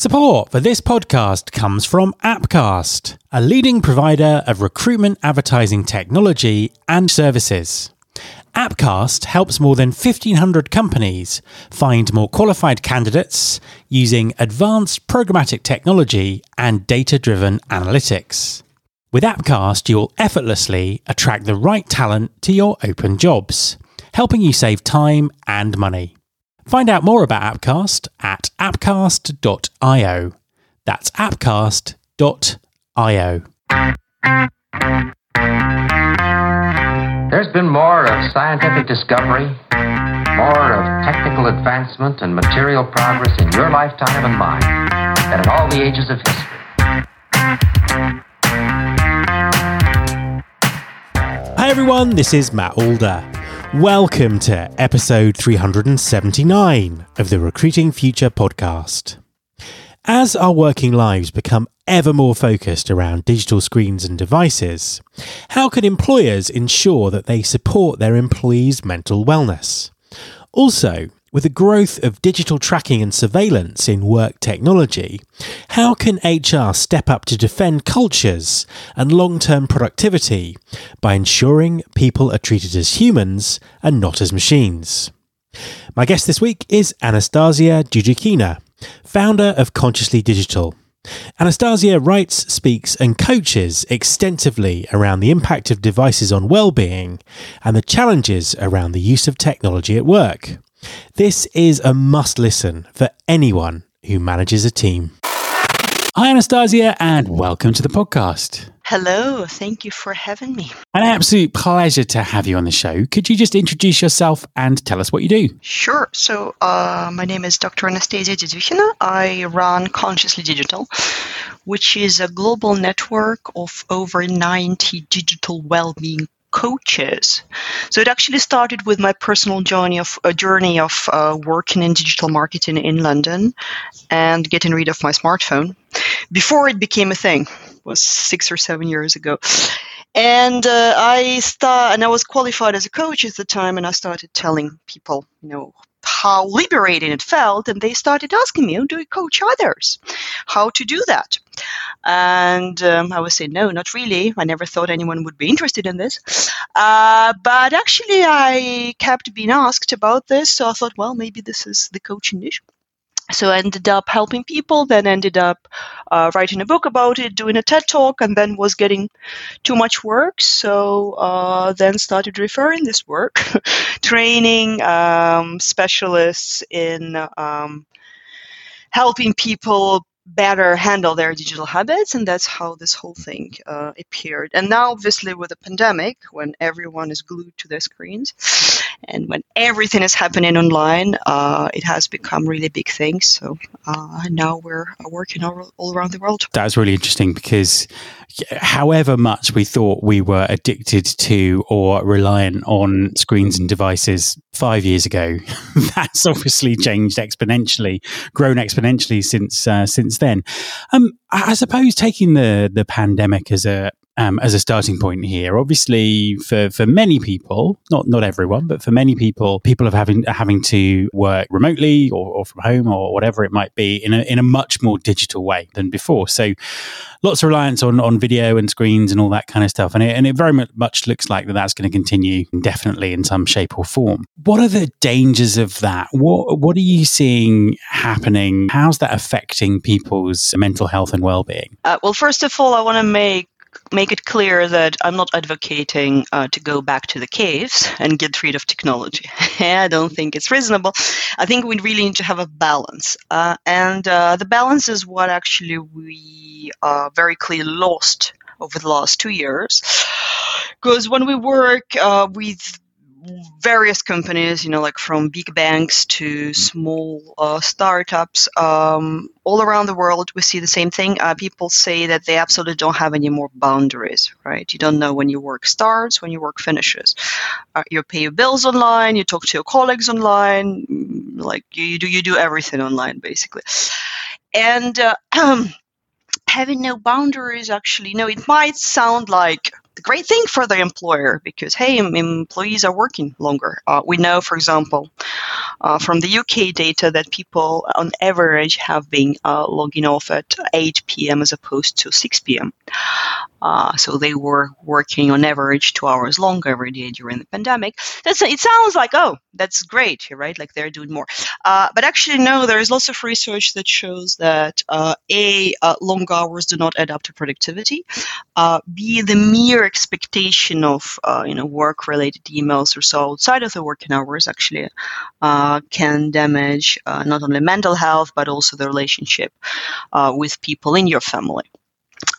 Support for this podcast comes from Appcast, a leading provider of recruitment advertising technology and services. Appcast helps more than 1,500 companies find more qualified candidates using advanced programmatic technology and data driven analytics. With Appcast, you'll effortlessly attract the right talent to your open jobs, helping you save time and money. Find out more about Appcast at appcast.io. That's appcast.io. There's been more of scientific discovery, more of technical advancement and material progress in your lifetime and mine than in all the ages of history. Hi everyone, this is Matt Alder. Welcome to episode 379 of the Recruiting Future podcast. As our working lives become ever more focused around digital screens and devices, how can employers ensure that they support their employees' mental wellness? Also, with the growth of digital tracking and surveillance in work technology, how can HR step up to defend cultures and long term productivity by ensuring people are treated as humans and not as machines? My guest this week is Anastasia Dedyukhina, founder of Consciously Digital. Anastasia writes, speaks, and coaches extensively around the impact of devices on well-being and the challenges around the use of technology at work. This is a must listen for anyone who manages a team. Hi, Anastasia, and welcome to the podcast. Hello, thank you for having me. An absolute pleasure to have you on the show. Could you just introduce yourself and tell us what you do? Sure. So, uh, my name is Dr. Anastasia Dedyukhina. I run Consciously Digital, which is a global network of over 90 digital well-being coaches. So it actually started with my personal journey of a journey of uh, working in digital marketing in London and getting rid of my smartphone before it became a thing. It was six or seven years ago. And uh, I start, and I was qualified as a coach at the time, and I started telling people, you know, how liberating it felt, and they started asking me, "Do you coach others? How to do that?" And um, I would say, "No, not really. I never thought anyone would be interested in this." Uh, but actually, I kept being asked about this, so I thought, well, maybe this is the coaching niche so I ended up helping people, then ended up uh, writing a book about it, doing a TED talk, and then was getting too much work. So uh, then started referring this work, training um, specialists in um, helping people better handle their digital habits and that's how this whole thing uh, appeared and now obviously with the pandemic when everyone is glued to their screens and when everything is happening online uh, it has become really big thing so uh, now we're working all, all around the world that's really interesting because however much we thought we were addicted to or reliant on screens and devices five years ago that's obviously changed exponentially grown exponentially since uh, since then. Um, I suppose taking the the pandemic as a um, as a starting point here. Obviously, for, for many people, not not everyone, but for many people, people are having having to work remotely or, or from home or whatever it might be in a in a much more digital way than before. So, lots of reliance on on video and screens and all that kind of stuff, and it and it very much looks like that that's going to continue indefinitely in some shape or form. What are the dangers of that? What what are you seeing happening? How's that affecting people's mental health and well being? Uh, well, first of all, I want to make make it clear that I'm not advocating uh, to go back to the caves and get rid of technology. I don't think it's reasonable. I think we really need to have a balance. Uh, and uh, the balance is what actually we uh, very clearly lost over the last two years. Because when we work uh, with various companies, you know, like from big banks to small uh, startups, um, all around the world, we see the same thing. Uh, people say that they absolutely don't have any more boundaries, right? You don't know when your work starts, when your work finishes. Uh, you pay your bills online, you talk to your colleagues online, mm, like you do, you do everything online, basically. And uh, having no boundaries, actually, you know, it might sound like the great thing for the employer because hey employees are working longer. Uh, we know for example uh, from the UK data that people on average have been uh, logging off at 8 p.m. as opposed to 6 p.m. Uh, so they were working on average two hours longer every day during the pandemic. That's it. Sounds like oh, that's great, right? Like they're doing more. Uh, but actually, no. There is lots of research that shows that uh, a uh, long hours do not add up to productivity. B the mere expectation of you know work-related emails or so outside of the working hours actually can damage not only mental health but also the relationship with people in your family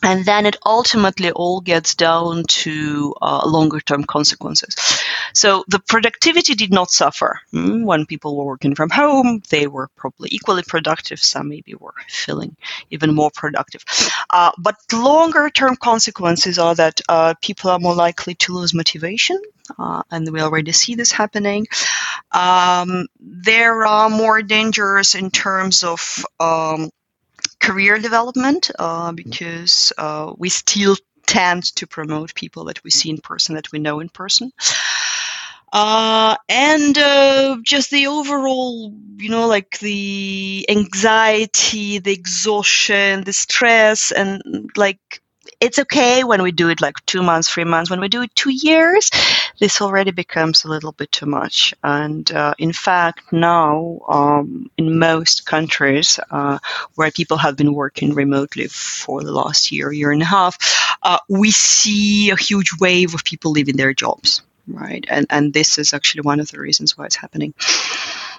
and then it ultimately all gets down to uh, longer term consequences. So the productivity did not suffer. Mm, when people were working from home, they were probably equally productive. Some maybe were feeling even more productive. Uh, but longer term consequences are that uh, people are more likely to lose motivation. Uh, and we already see this happening. Um, there are more dangers in terms of um, career development uh, because uh, we still tend to promote people that we see in person, that we know in person. Uh, and uh, just the overall, you know, like the anxiety, the exhaustion, the stress, and like it's okay when we do it like two months, three months. When we do it two years, this already becomes a little bit too much. And uh, in fact, now um, in most countries uh, where people have been working remotely for the last year, year and a half, uh, we see a huge wave of people leaving their jobs. Right, and and this is actually one of the reasons why it's happening.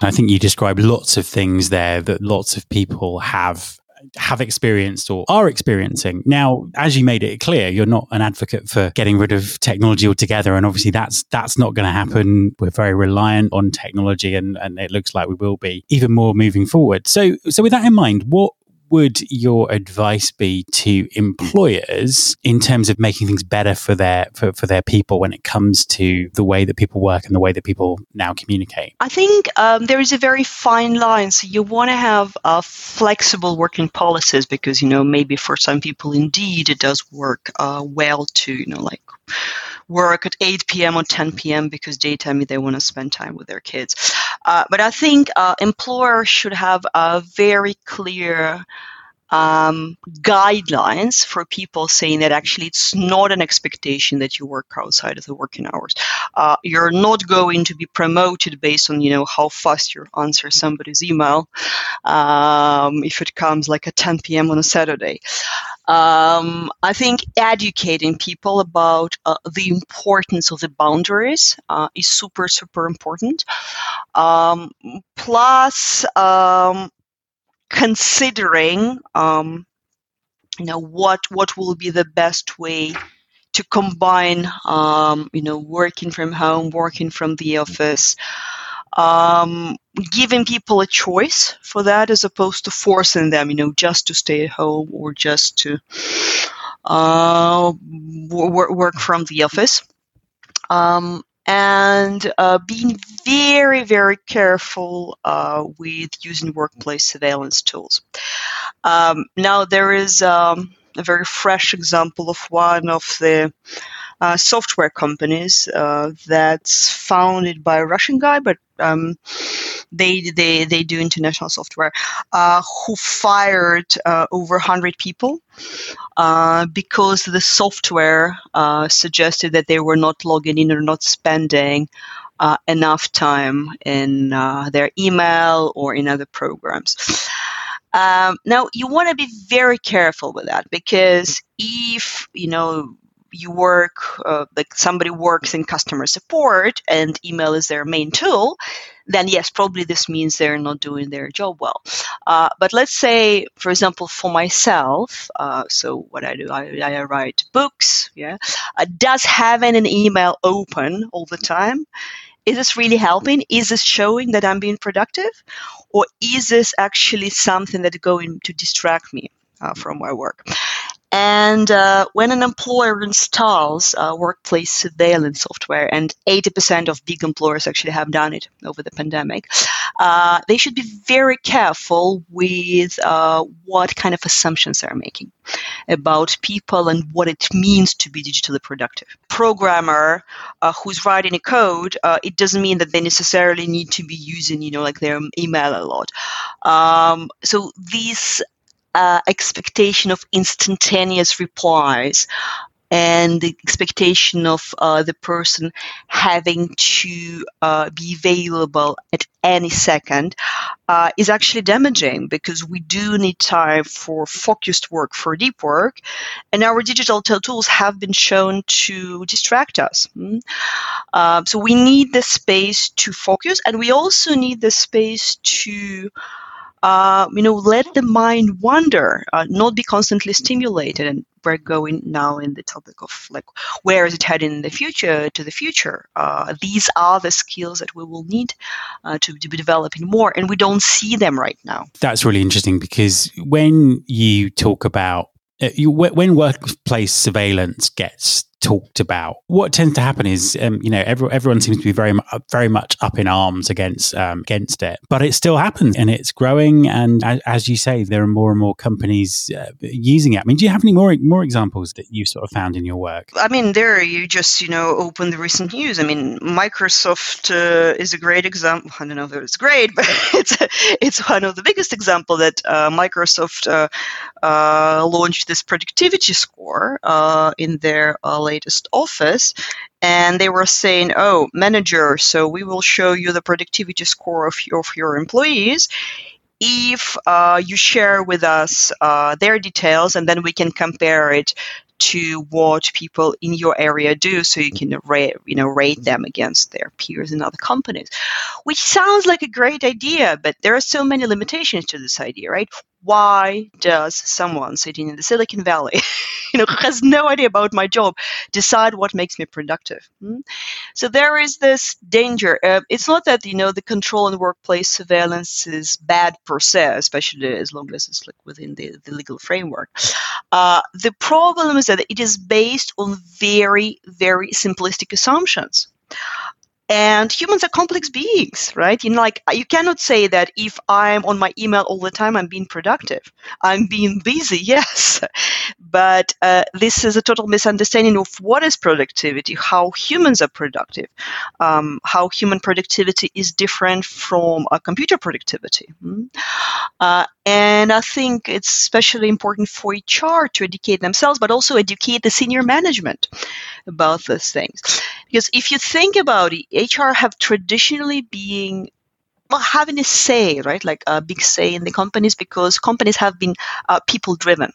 I think you described lots of things there that lots of people have have experienced or are experiencing. Now, as you made it clear, you're not an advocate for getting rid of technology altogether. And obviously that's that's not going to happen. We're very reliant on technology and, and it looks like we will be even more moving forward. So so with that in mind, what would your advice be to employers in terms of making things better for their for, for their people when it comes to the way that people work and the way that people now communicate? I think um, there is a very fine line. So you want to have uh, flexible working policies because you know maybe for some people indeed it does work uh, well to you know like work at 8 p.m. or 10 p.m. because daytime they want to spend time with their kids. Uh, but I think uh, employers should have a very clear um, guidelines for people saying that actually it's not an expectation that you work outside of the working hours. Uh, you're not going to be promoted based on you know how fast you answer somebody's email um, if it comes like at 10 p.m. on a Saturday. Um, I think educating people about uh, the importance of the boundaries uh, is super, super important. Um, plus, um, considering, um, you know, what what will be the best way to combine, um, you know, working from home, working from the office um, giving people a choice for that as opposed to forcing them, you know, just to stay at home or just to uh, work, work from the office. Um, and uh, being very, very careful uh, with using workplace surveillance tools. Um, now, there is um, a very fresh example of one of the uh, software companies uh, that's founded by a Russian guy, but um, they, they, they do international software, uh, who fired uh, over 100 people uh, because the software suggested that they were not logging in or not spending enough time in their email or in other programs. Um, now you want to be very careful with that because if you know you work uh, like somebody works in customer support and email is their main tool then yes probably this means they're not doing their job well. Uh, but let's say for example for myself uh, so what i do I, I write books yeah. Uh, does having an email open all the time is this really helping? Is this showing that i'm being productive? Or is this actually something that's going to distract me uh, from my work And uh, when an employer installs uh, workplace surveillance software, and 80% of big employers actually have done it over the pandemic, uh, they should be very careful with uh, what kind of assumptions they're making about people and what it means to be digitally productive. Programmer uh, who's writing a code, uh, it doesn't mean that they necessarily need to be using, you know, like their email a lot. Um, so these uh, expectation of instantaneous replies and the expectation of uh, the person having to uh, be available at any second uh, is actually damaging because we do need time for focused work, for deep work, and our digital tools have been shown to distract us. Mm? so we need the space to focus, and we also need the space to uh, you know, let the mind wander, uh, not be constantly stimulated. And we're going now in the topic of like, where is it heading in the future to the future? Uh, these are the skills that we will need uh, to, to be developing more, and we don't see them right now. That's really interesting because when you talk about uh, you, when workplace surveillance gets talked about. What tends to happen is, um, you know, every, everyone seems to be very, very much up in arms against um, against it, but it still happens and it's growing. And as, as you say, there are more and more companies uh, using it. I mean, do you have any more more examples that you sort of found in your work? I mean, there you just you know open the recent news. I mean, Microsoft uh, is a great example. I don't know if it's great, but it's it's one of the biggest example that uh, Microsoft uh, uh, launched this productivity score uh, in their latest office and they were saying, "Oh, manager, so we will show you the productivity score of your, of your employees if uh, you share with us uh, their details, and then we can compare it to what people in your area do, so you can rate, you know, rate them against their peers in other companies." Which sounds like a great idea, but there are so many limitations to this idea, right? Why does someone sitting in the Silicon Valley, you know, has no idea about my job, decide what makes me productive? Hmm? So there is this danger. Uh, it's not that you know the control and workplace surveillance is bad per se, especially as long as it's like within the, the legal framework. Uh, the problem is that it is based on very, very simplistic assumptions and humans are complex beings right? You know like you cannot say that if i'm on my email all the time i'm being productive. I'm being busy yes. But uh, this is a total misunderstanding of what is productivity how humans are productive um, how human productivity is different from a computer productivity. Mm-hmm. uh, and i think it's especially important for hr to educate themselves but also educate the senior management about those things. Because if you think about it HR have traditionally been well, having a say, right? Like a big say in the companies because companies have been uh, people driven.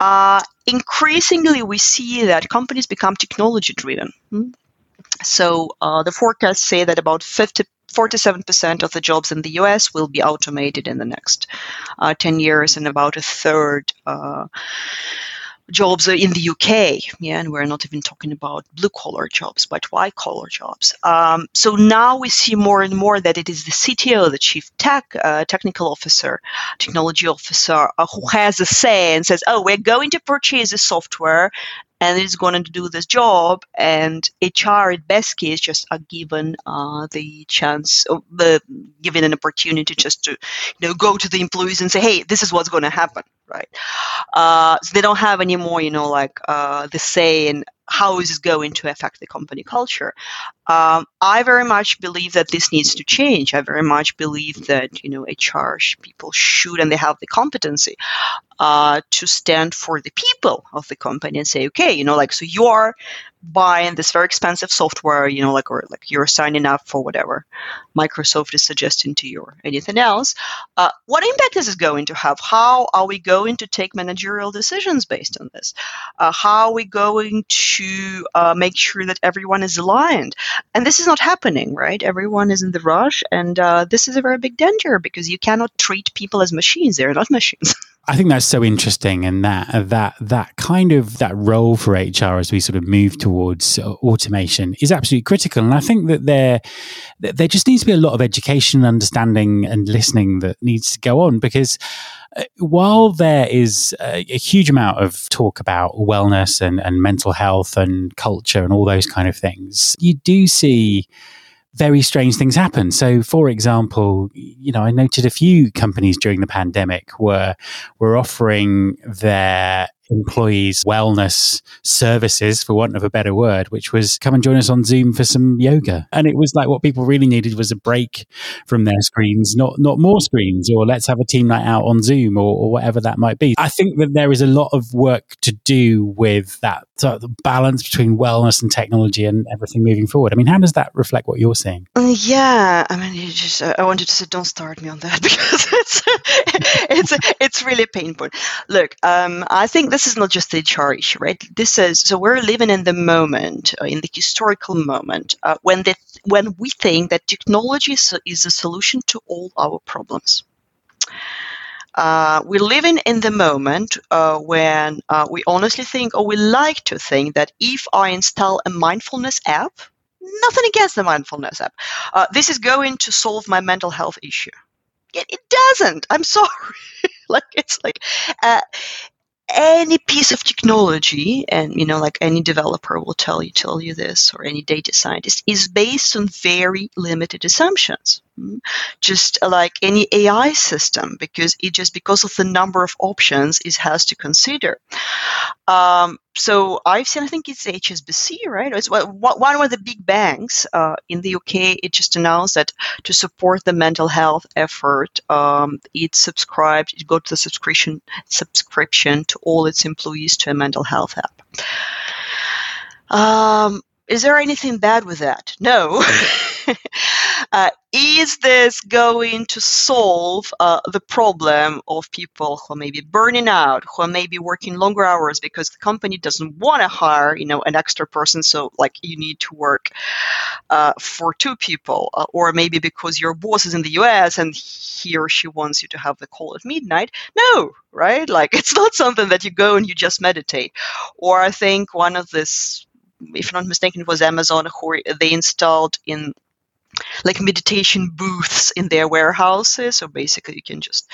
Uh, increasingly, we see that companies become technology driven. Hmm? So uh, the forecasts say that about 50 47% of the jobs in the US will be automated in the next uh, 10 years, and about a third uh, jobs in the UK, yeah, and we're not even talking about blue collar jobs, but white collar jobs. Um, so now we see more and more that it is the CTO, the chief tech uh, technical officer, technology officer, uh, who has a say and says, "Oh, we're going to purchase a software." And it's going to do this job, and HR at best case just are given uh, the chance, the given an opportunity just to, you know, go to the employees and say, "Hey, this is what's going to happen." Right? Uh, so they don't have any more, you know, like uh, the say in how is this going to affect the company culture. Um, I very much believe that this needs to change. I very much believe that you know HR people should and they have the competency uh, to stand for the people of the company and say, okay, you know, like so you are buying this very expensive software, you know, like or like you're signing up for whatever Microsoft is suggesting to you or anything else. Uh, what impact is this going to have? How are we going to take managerial decisions based on this? Uh, how are we going to uh, make sure that everyone is aligned? And this is not happening, right? Everyone is in the rush, and uh, this is a very big danger because you cannot treat people as machines. They're not machines. I think that's so interesting, and that that that kind of that role for HR as we sort of move towards automation is absolutely critical. And I think that there there just needs to be a lot of education, understanding, and listening that needs to go on because uh, while there is a, a, huge amount of talk about wellness and, and mental health and culture and all those kind of things, you do see very strange things happen. So, for example, you know, I noted a few companies during the pandemic were were offering their employees wellness services for want of a better word which was come and join us on zoom for some yoga and it was like what people really needed was a break from their screens not not more screens or let's have a team night out on zoom or, or whatever that might be i think that there is a lot of work to do with that sort of balance between wellness and technology and everything moving forward i mean how does that reflect what you're seeing uh, yeah i mean you just uh, i wanted to say don't start me on that because it's it's it's really painful look um, i think this is not just a HR issue, right? This is so we're living in the moment, uh, in the historical moment, uh, when the, when we think that technology is, is a solution to all our problems. Uh, we're living in the moment uh, when uh, we honestly think, or we like to think, that if I install a mindfulness app, nothing against the mindfulness app, uh, this is going to solve my mental health issue. It, it doesn't. I'm sorry. like it's like uh, any piece of technology and you know like any developer will tell you tell you this or any data scientist is based on very limited assumptions? Just like any ai system because it just because of the number of options it has to consider um, so I've seen, I think it's HSBC, right? It's one of the big banks uh, in the UK. It just announced that to support the mental health effort, um, it subscribed, it got the subscription subscription to all its employees to a mental health app. Um, is there anything bad with that? No. uh, is this going to solve uh, the problem of people who may be burning out, who may be working longer hours because the company doesn't want to hire, you know, an extra person? So, like, you need to work uh, for two people, uh, or maybe because your boss is in the U.S. and he or she wants you to have the call at midnight. No, right? Like, it's not something that you go and you just meditate. Or I think one of this if I'm not mistaken, it was Amazon who they installed in like meditation booths in their warehouses. So basically you can just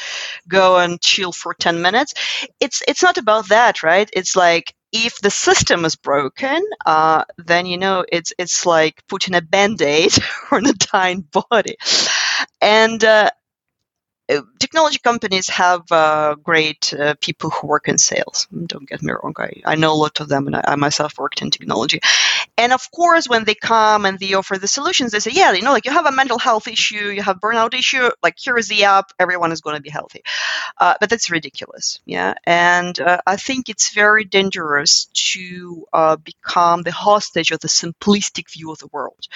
go and chill for 10 minutes. It's it's not about that right? It's like if the system is broken uh, then you know it's it's like putting a band-aid on a dying body. And uh, technology companies have uh, great uh, people who work in sales. Don't get me wrong, I, I know a lot of them, and I, I, myself worked in technology. And of course, when they come and they offer the solutions, they say, yeah, you know, like you have a mental health issue, you have burnout issue, like here is the app, everyone is going to be healthy. Uh, but that's ridiculous, yeah. And uh, I think it's very dangerous to uh, become the hostage of the simplistic view of the world.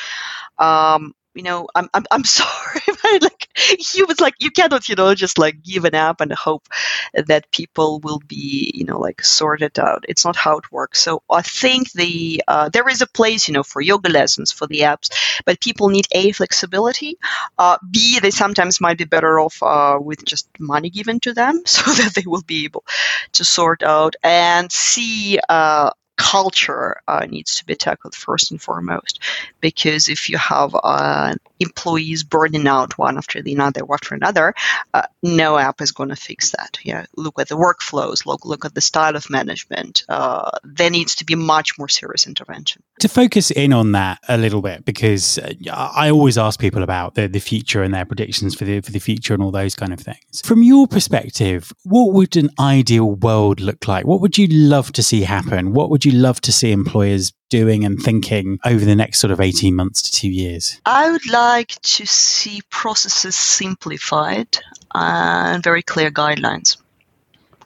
Um, you know, I'm, I'm, I'm sorry, but like humans, like you cannot, you know, just like give an app and hope that people will be, you know, like sorted out. It's not how it works. So I think the uh, there is a place, you know, for yoga lessons for the apps, but people need a flexibility. Uh, B, they sometimes might be better off uh, with just money given to them so that they will be able to sort out. And C, uh, culture uh, needs to be tackled first and foremost. Because if you have uh, employees burning out one after the another after another uh, no app is going to fix that. Yeah look at the workflows look look at the style of management. Uh, there needs to be much more serious intervention. To focus in on that a little bit because uh, I always ask people about the, the future and their predictions for the for the future and all those kind of things. From your perspective what would an ideal world look like? What would you love to see happen? What would you love to see employers doing and thinking over the next sort of 18 months to two years? I would like to see processes simplified and very clear guidelines.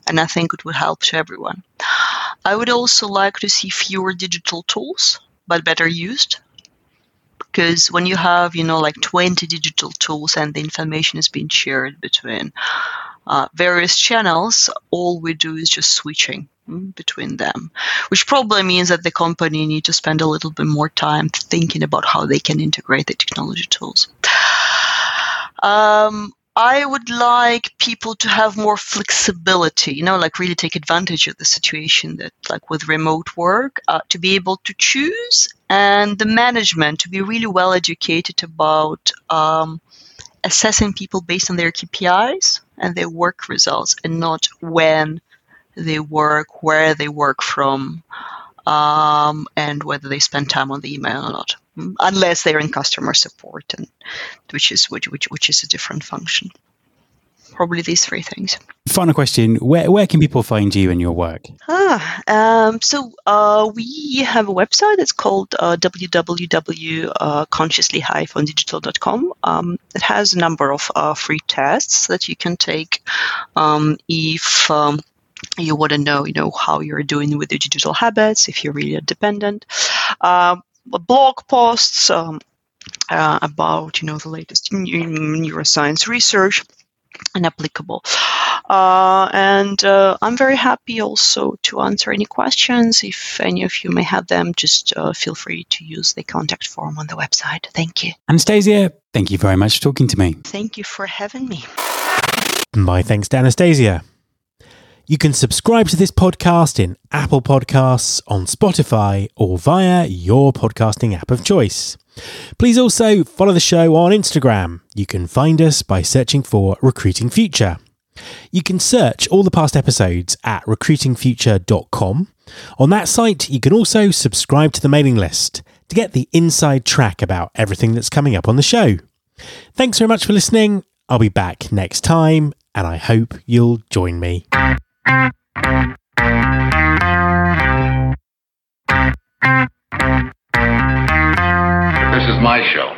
And I think it would help to everyone. I would also like to see fewer digital tools, but better used. Because when you have, you know, like 20 digital tools and the information is being shared between uh, various channels, all we do is just switching between them, which probably means that the company need to spend a little bit more time thinking about how they can integrate the technology tools. Um, I would like people to have more flexibility, you know, like really take advantage of the situation that, like with remote work, uh, to be able to choose and the management to be really well educated about um, assessing people based on their KPIs and their work results and not when they work, where they work from, um, and whether they spend time on the email or not, unless they're in customer support, and which is which which, which is a different function. Probably these three things. Final question: Where where can people find you and your work? Ah, um, so uh, we have a website. It's called uh, www.consciously-digital.com. Um, it has a number of uh, free tests that you can take um, if um, you want to know, you know, how you're doing with your digital habits, if you're really dependent. Uh, blog posts um, uh, about, you know, the latest neuroscience research and applicable. Uh, and uh, I'm very happy also to answer any questions. If any of you may have them, just uh, feel free to use the contact form on the website. Thank you. Anastasia, thank you very much for talking to me. Thank you for having me. My thanks to Anastasia. You can subscribe to this podcast in Apple Podcasts, on Spotify, or via your podcasting app of choice. Please also follow the show on Instagram. You can find us by searching for Recruiting Future. You can search all the past episodes at recruitingfuture.com. On that site, you can also subscribe to the mailing list to get the inside track about everything that's coming up on the show. Thanks very much for listening. I'll be back next time, and I hope you'll join me. This is my show.